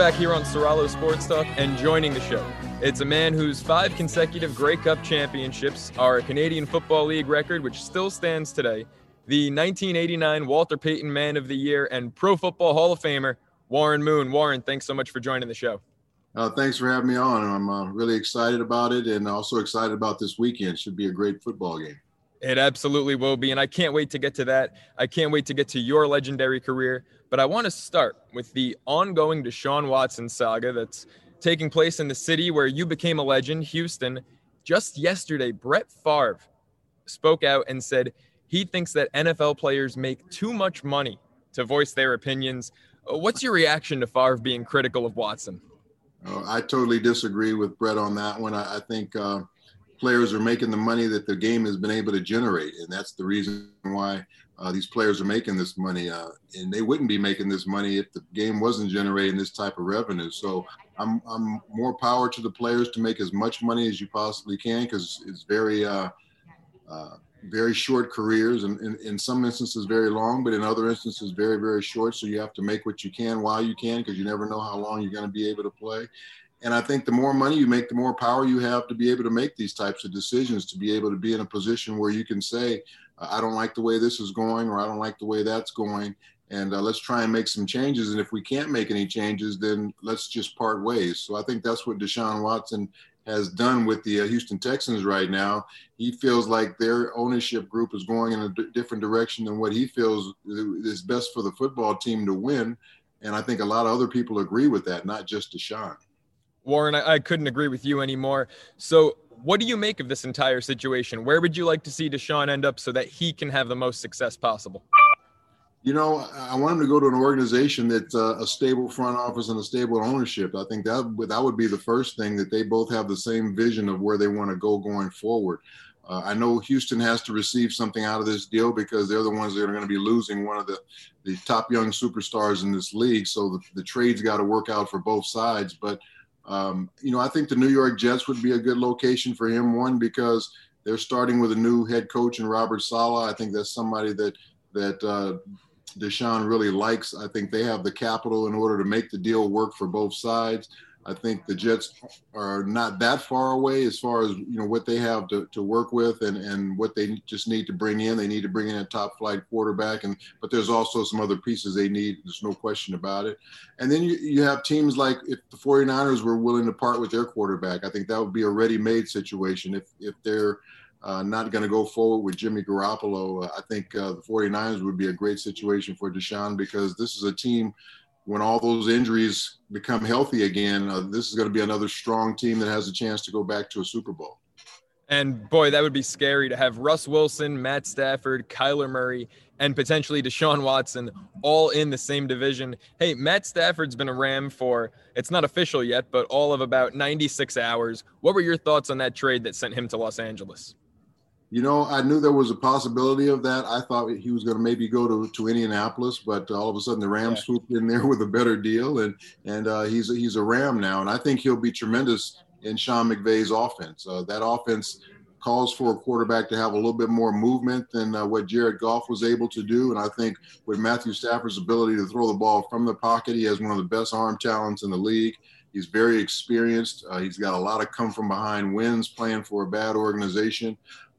Back here on Soralo Sports Talk and joining the show. It's a man whose five consecutive Grey Cup championships are a Canadian Football League record, which still stands today. The 1989 Walter Payton Man of the Year and Pro Football Hall of Famer, Warren Moon. Warren, thanks so much for joining the show. Uh, thanks for having me on. I'm uh, really excited about it and also excited about this weekend. Should be a great football game. It absolutely will be. And I can't wait to get to that. I can't wait to get to your legendary career. But I want to start with the ongoing Deshaun Watson saga that's taking place in the city where you became a legend, Houston. Just yesterday, Brett Favre spoke out and said he thinks that NFL players make too much money to voice their opinions. Uh, what's your reaction to Favre being critical of Watson? Uh, I totally disagree with Brett on that one. I, I think uh, players are making the money that the game has been able to generate, and that's the reason why uh, these players are making this money, uh, and they wouldn't be making this money if the game wasn't generating this type of revenue. So I'm, I'm more power to the players to make as much money as you possibly can because it's very, uh, uh, very short careers, and in, in some instances very long, but in other instances very, very short. So you have to make what you can while you can because you never know how long you're going to be able to play. And I think the more money you make, the more power you have to be able to make these types of decisions, to be able to be in a position where you can say, I don't like the way this is going, or I don't like the way that's going. And uh, let's try and make some changes. And if we can't make any changes, then let's just part ways. So I think that's what Deshaun Watson has done with the uh, Houston Texans right now. He feels like their ownership group is going in a d- different direction than what he feels is best for the football team to win. And I think a lot of other people agree with that, not just Deshaun. Warren, I, I couldn't agree with you anymore. So what do you make of this entire situation? Where would you like to see Deshaun end up so that he can have the most success possible? You know, I want him to go to an organization that's uh, a stable front office and a stable ownership. I think that would, that would be the first thing that they both have the same vision of where they want to go going forward. Uh, I know Houston has to receive something out of this deal because they're the ones that are going to be losing one of the, the top young superstars in this league. So the, the trade's got to work out for both sides. But um, you know, I think the New York Jets would be a good location for him. One because they're starting with a new head coach in Robert Saleh. I think that's somebody that that uh, Deshaun really likes. I think they have the capital in order to make the deal work for both sides. I think the Jets are not that far away as far as you know what they have to, to work with and, and what they just need to bring in. They need to bring in a top flight quarterback, and but there's also some other pieces they need. There's no question about it. And then you, you have teams like if the 49ers were willing to part with their quarterback, I think that would be a ready-made situation. If if they're uh, not going to go forward with Jimmy Garoppolo, uh, I think uh, the 49ers would be a great situation for Deshaun because this is a team when all those injuries become healthy again, uh, this is going to be another strong team that has a chance to go back to a Super Bowl. And boy, that would be scary to have Russ Wilson, Matt Stafford, Kyler Murray, and potentially Deshaun Watson all in the same division. Hey, Matt Stafford's been a Ram for, it's not official yet, but all of about 96 hours. What were your thoughts on that trade that sent him to Los Angeles? You know, I knew there was a possibility of that. I thought he was going to maybe go to, to Indianapolis, but all of a sudden the Rams yeah. swooped in there *laughs* with a better deal, and and uh, he's a, he's a Ram now, and I think he'll be tremendous in Sean McVay's offense. Uh, that offense calls for a quarterback to have a little bit more movement than uh, what Jared Goff was able to do, and I think with Matthew Stafford's ability to throw the ball from the pocket, he has one of the best arm talents in the league. He's very experienced. Uh, he's got a lot of come from behind wins playing for a bad organization.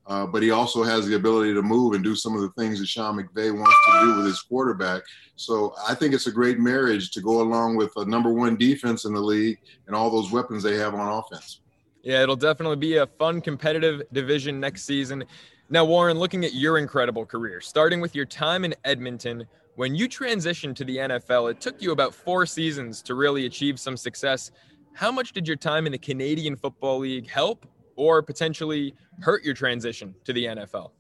Uh, but he also has the ability to move and do some of the things that Sean McVay wants to do with his quarterback. So I think it's a great marriage to go along with a number one defense in the league and all those weapons they have on offense. Yeah, it'll definitely be a fun, competitive division next season. Now, Warren, looking at your incredible career, starting with your time in Edmonton, when you transitioned to the NFL, it took you about four seasons to really achieve some success. How much did your time in the Canadian Football League help or potentially hurt your transition to the NFL?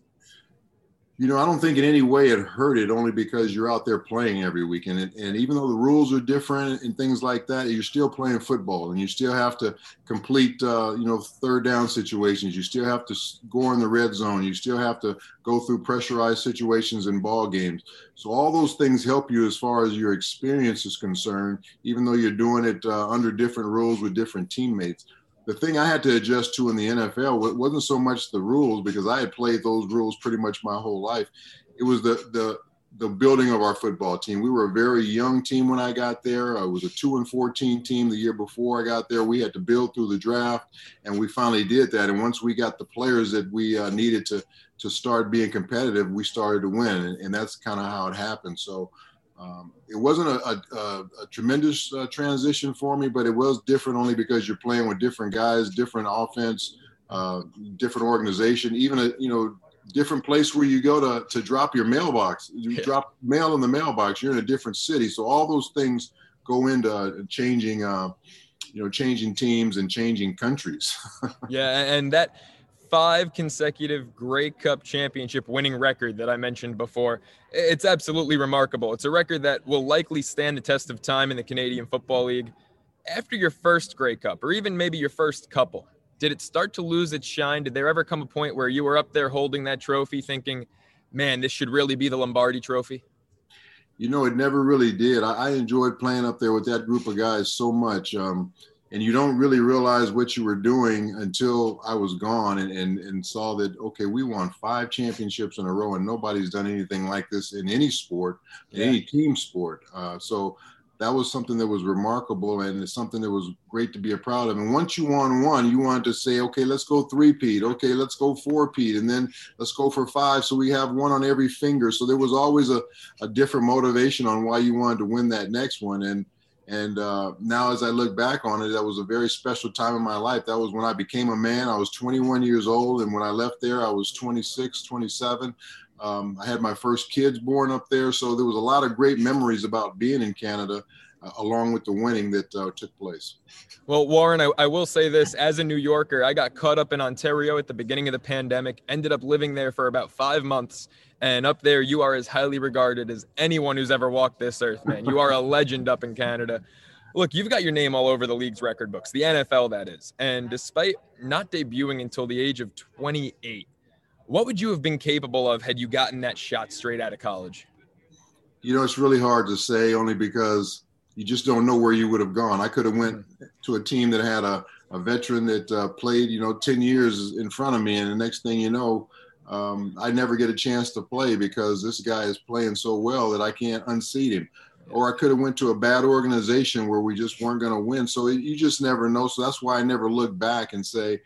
You know, I don't think in any way it hurt it only because you're out there playing every weekend. And, and even though the rules are different and things like that, you're still playing football and you still have to complete, uh, you know, third down situations. You still have to score in the red zone. You still have to go through pressurized situations in ball games. So all those things help you as far as your experience is concerned, even though you're doing it uh, under different rules with different teammates the thing I had to adjust to in the NFL wasn't so much the rules because I had played those rules pretty much my whole life. It was the the the building of our football team. We were a very young team when I got there. I was a two and fourteen team the year before I got there. We had to build through the draft, and we finally did that. And once we got the players that we uh, needed to to start being competitive, we started to win, and, and that's kind of how it happened. So um, it wasn't a, a, a tremendous uh, transition for me, but it was different only because you're playing with different guys, different offense, uh, different organization, even a you know different place where you go to to drop your mailbox. You yeah. drop mail in the mailbox. You're in a different city, so all those things go into changing. Uh, you know, changing teams and changing countries. *laughs* yeah, and that five consecutive Grey Cup championship winning record that I mentioned before. It's absolutely remarkable. It's a record that will likely stand the test of time in the Canadian Football League. After your first Grey Cup, or even maybe your first couple, did it start to lose its shine? Did there ever come a point where you were up there holding that trophy thinking, man, this should really be the Lombardi trophy? You know, it never really did. I, enjoyed playing up there with that group of guys so much. Um, and you don't really realize what you were doing until I was gone and, and, and saw that, okay, we won five championships in a row and nobody's done anything like this in any sport, yeah. any team sport. Uh, so that was something that was remarkable and it's something that was great to be a proud of. And once you won one, you wanted to say, okay, let's go three peat. Okay, let's go four peat. And then let's go for five. So we have one on every finger. So there was always a, a different motivation on why you wanted to win that next one. And and uh, now, as I look back on it, that was a very special time in my life. That was when I became a man. I was 21 years old. And when I left there, I was 26, 27. Um, I had my first kids born up there. So there was a lot of great memories about being in Canada. Uh, along with the winning that uh, took place. Well, Warren, I, I, will say this as a New Yorker, I got caught up in Ontario at the beginning of the pandemic, ended up living there for about five months. And up there, you are as highly regarded as anyone who's ever walked this earth, man. You are a legend up in Canada. Look, you've got your name all over the league's record books, the NFL, that is. And despite not debuting until the age of 28, what would you have been capable of had you gotten that shot straight out of college? You know, it's really hard to say only because you just don't know where you would have gone. I could have went to a team that had a, a veteran that uh, played, you know, 10 years in front of me. And the next thing you know, um, I never get a chance to play because this guy is playing so well that I can't unseat him. Or I could have went to a bad organization where we just weren't going to win. So you just never know. So that's why I never look back and say,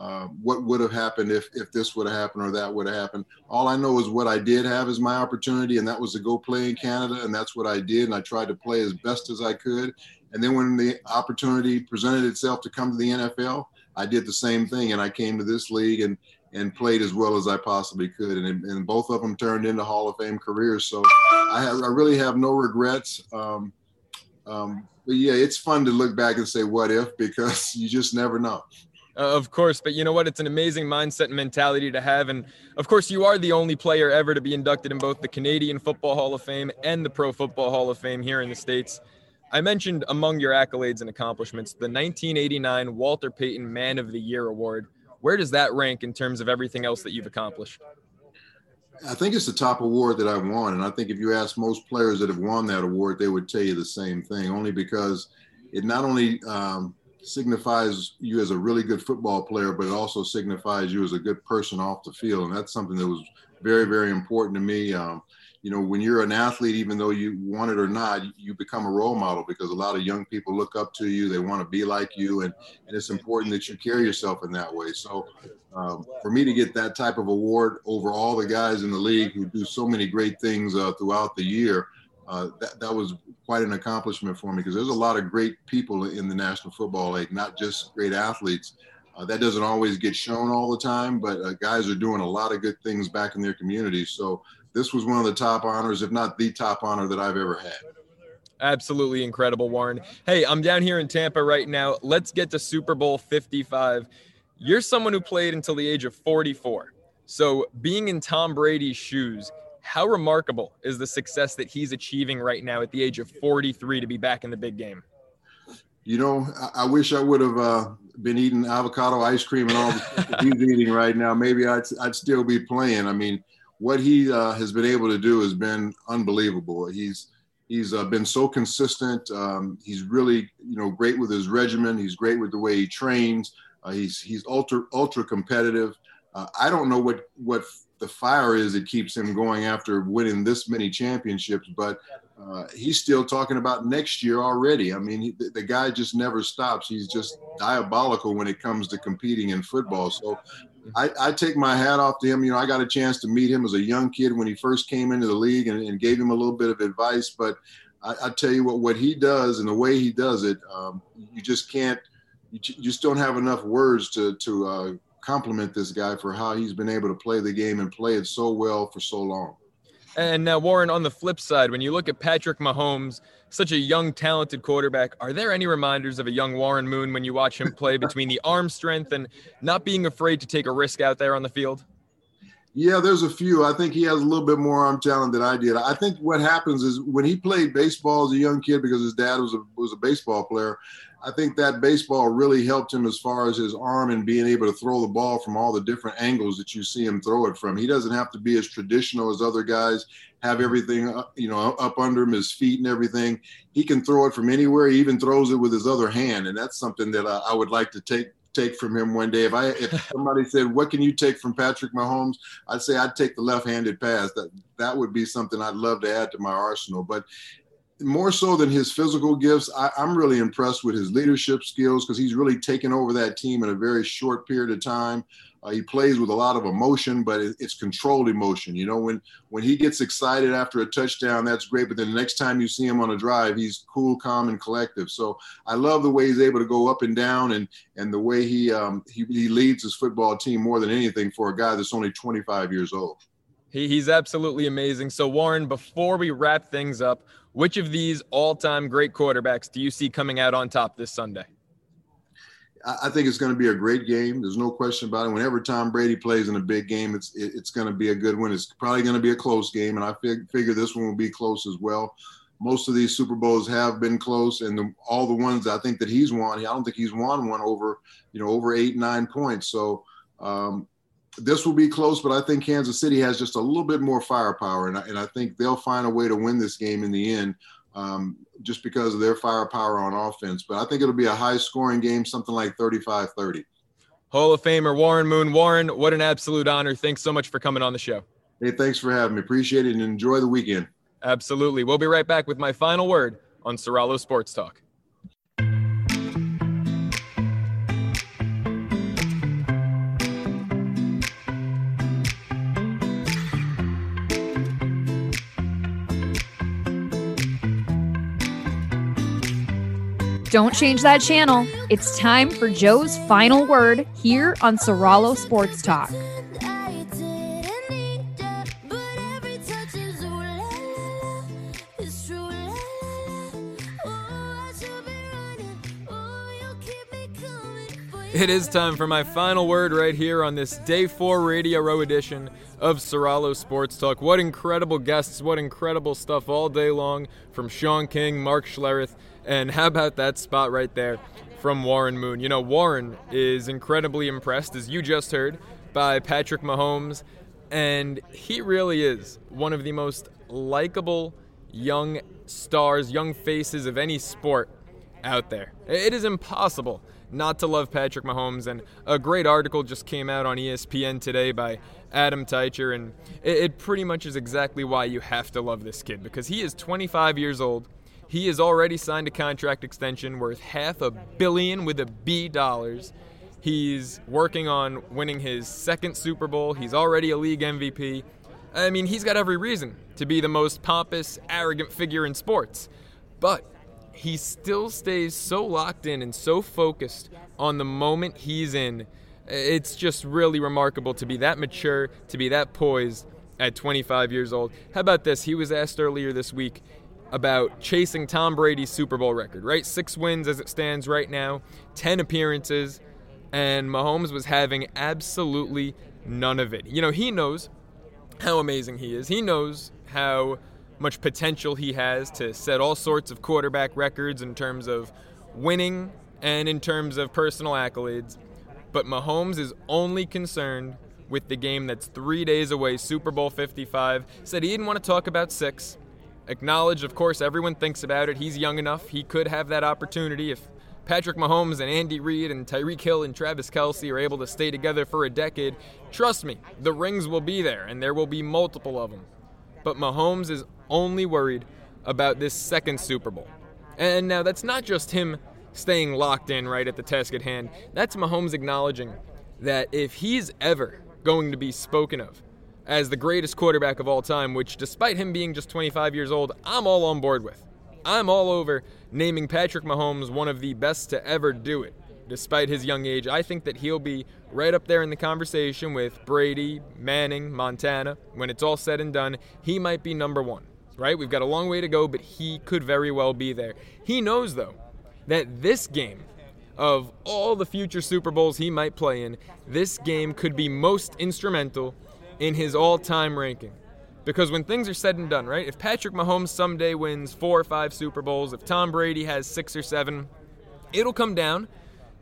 uh, what would have happened if, if this would have happened or that would have happened. All I know is what I did have is my opportunity, and that was to go play in Canada, and that's what I did. And I tried to play as best as I could. And then when the opportunity presented itself to come to the NFL, I did the same thing, and I came to this league and and played as well as I possibly could, and, and both of them turned into Hall of Fame careers. So I, have, I really have no regrets. Um, um, but yeah, it's fun to look back and say what if *laughs* because you just never know. Uh, of course, but you know what? It's an amazing mindset and mentality to have. And of course, you are the only player ever to be inducted in both the Canadian Football Hall of Fame and the Pro Football Hall of Fame here in the States. I mentioned among your accolades and accomplishments the 1989 Walter Payton Man of the Year Award. Where does that rank in terms of everything else that you've accomplished? I think it's the top award that I've won. And I think if you ask most players that have won that award, they would tell you the same thing, only because it not only um, signifies you as a really good football player, but it also signifies you as a good person off the field. And that's something that was very, very important to me. Um, you know, when you're an athlete, even though you want it or not, you become a role model because a lot of young people look up to you. They want to be like you. And, and it's important that you carry yourself in that way. So um, for me to get that type of award over all the guys in the league who do so many great things uh, throughout the year, uh, that, that was quite an accomplishment for me because there's a lot of great people in the National Football League, not just great athletes. Uh, that doesn't always get shown all the time, but uh, guys are doing a lot of good things back in their communities. So this was one of the top honors, if not the top honor that I've ever had. Absolutely incredible, Warren. Hey, I'm down here in Tampa right now. Let's get to Super Bowl 55. You're someone who played until the age of 44. So being in Tom Brady's shoes, how remarkable is the success that he's achieving right now at the age of 43 to be back in the big game? You know, I, I wish I would have uh, been eating avocado ice cream and all stuff he's eating right now. Maybe I'd, I'd still be playing. I mean, what he uh, has been able to do has been unbelievable. He's he's uh, been so consistent. Um, he's really you know great with his regimen. He's great with the way he trains. Uh, he's he's ultra ultra competitive. Uh, I don't know what what the fire is that keeps him going after winning this many championships. But uh, he's still talking about next year already. I mean, he, the, the, guy just never stops. He's just diabolical when it comes to competing in football. So I, I, take my hat off to him. You know, I got a chance to meet him as a young kid when he first came into the league and, and gave him a little bit of advice. But I, I, tell you what, what he does and the way he does it, um, you just can't. You just don't have enough words to to uh, compliment this guy for how he's been able to play the game and play it so well for so long. And now, Warren, on the flip side, when you look at Patrick Mahomes, such a young, talented quarterback, are there any reminders of a young Warren Moon when you watch him play between the arm strength and not being afraid to take a risk out there on the field? Yeah, there's a few. I think he has a little bit more arm talent than I did. I think what happens is when he played baseball as a young kid, because his dad was a was a baseball player, I think that baseball really helped him as far as his arm and being able to throw the ball from all the different angles that you see him throw it from. He doesn't have to be as traditional as other guys, have everything uh, you know up under him, his feet and everything. He can throw it from anywhere. He even throws it with his other hand, and that's something that I, I would like to take take from him one day. If I if *laughs* somebody said, "What can you take from Patrick Mahomes?" I'd say I'd take the left-handed pass. That that would be something I'd love to add to my arsenal. But more so than his physical gifts, I, am really impressed with his leadership skills because he's really taken over that team in a very short period of time. Uh, he plays with a lot of emotion, but it, it's controlled emotion. You know, when when he gets excited after a touchdown, that's great. But then the next time you see him on a drive, he's cool, calm, and collective. So I love the way he's able to go up and down, and and the way he um, he, he leads his football team more than anything for a guy that's only 25 years old. He, he's absolutely amazing. So Warren, before we wrap things up, which of these all-time great quarterbacks do you see coming out on top this Sunday? I think it's going to be a great game. There's no question about it. Whenever Tom Brady plays in a big game, it's it's going to be a good one. It's probably going to be a close game, and I fig- figure this one will be close as well. Most of these Super Bowls have been close, and the, all the ones I think that he's won, I don't think he's won one over you know over eight nine points. So um, this will be close, but I think Kansas City has just a little bit more firepower, and I, and I think they'll find a way to win this game in the end, um, just because of their firepower on offense. But I think it'll be a high-scoring game, something like 35-30. Hall of Famer Warren Moon. Warren, what an absolute honor. Thanks so much for coming on the show. Hey, thanks for having me. Appreciate it and enjoy the weekend. Absolutely. We'll be right back with my final word on Soralo Sports Talk. Don't change that channel. It's time for Joe's final word here on Soralo Sports Talk. It is time for my final word right here on this day four Radio Row edition of Soralo Sports Talk. What incredible guests, what incredible stuff all day long from Shaun King, Mark Schlereth, and how about that spot right there from Warren Moon? You know, Warren is incredibly impressed, as you just heard, by Patrick Mahomes, and he really is one of the most likable young stars, young faces of any sport out there. It is impossible not to love Patrick Mahomes. And a great article just came out on ESPN today by Adam Teicher, and it, pretty much is exactly why you have to love this kid because he is 25 years old. He has already signed a contract extension worth half a billion with a B dollars. He's working on winning his second Super Bowl. He's already a league MVP. I mean, he's got every reason to be the most pompous, arrogant figure in sports. But he still stays so locked in and so focused on the moment he's in. It's just really remarkable to be that mature, to be that poised at 25 years old. How about this? He was asked earlier this week about chasing Tom Brady's Super Bowl record, right? Six wins as it stands right now, 10 appearances, and Mahomes was having absolutely none of it. You know, he knows how amazing he is. He knows how much potential he has to set all sorts of quarterback records in terms of winning and in terms of personal accolades. But Mahomes is only concerned with the game that's three days away, Super Bowl 55. Said he didn't want to talk about six. Acknowledged, of course, everyone thinks about it. He's young enough. He could have that opportunity if Patrick Mahomes and Andy Reid and Tyreek Hill and Travis Kelce are able to stay together for a decade. Trust me, the rings will be there, and there will be multiple of them. But Mahomes is only worried about this second Super Bowl. And now that's not just him staying locked in right at the task at hand. That's Mahomes acknowledging that if he's ever going to be spoken of as the greatest quarterback of all time, which despite him being just 25 years old, I'm all on board with. I'm all over naming Patrick Mahomes one of the best to ever do it despite his young age. I think that he'll be right up there in the conversation with Brady, Manning, Montana. When it's all said and done, he might be number one, right? We've got a long way to go, but he could very well be there. He knows, though, that this game, of all the future Super Bowls he might play in, this game could be most instrumental in his all time ranking. Because when things are said and done, right? If Patrick Mahomes someday wins four or five Super Bowls, if Tom Brady has six or seven, it'll come down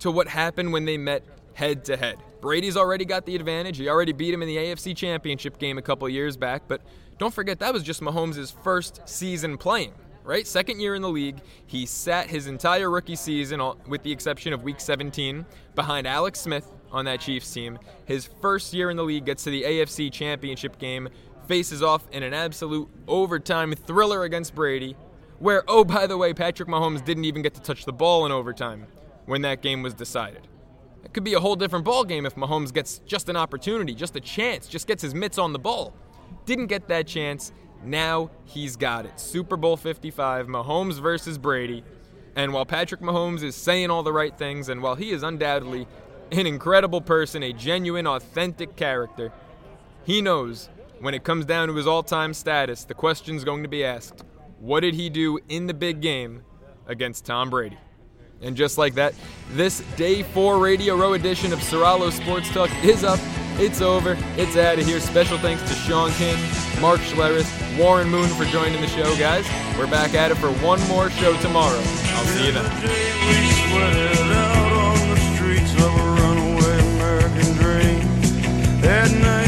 to what happened when they met head to head. Brady's already got the advantage. He already beat him in the AFC Championship game a couple years back, but don't forget that was just Mahomes' first season playing, right? Second year in the league. He sat his entire rookie season, with the exception of week 17, behind Alex Smith on that Chiefs team. His first year in the league gets to the AFC Championship game, faces off in an absolute overtime thriller against Brady, where, oh, by the way, Patrick Mahomes didn't even get to touch the ball in overtime when that game was decided. It could be a whole different ball game if Mahomes gets just an opportunity, just a chance, just gets his mitts on the ball. Didn't get that chance. Now he's got it. Super Bowl 55, Mahomes versus Brady. And while Patrick Mahomes is saying all the right things, and while he is undoubtedly an incredible person, a genuine, authentic character, he knows when it comes down to his all time status, the question's going to be asked what did he do in the big game against Tom Brady? And just like that, this day four Radio Row edition of Soralo Sports Talk is up. It's over. It's out of here. Special thanks to Shaun King, Mark Schlereth, Warren Moon for joining the show, guys. We're back at it for one more show tomorrow. I'll see you then. Thank you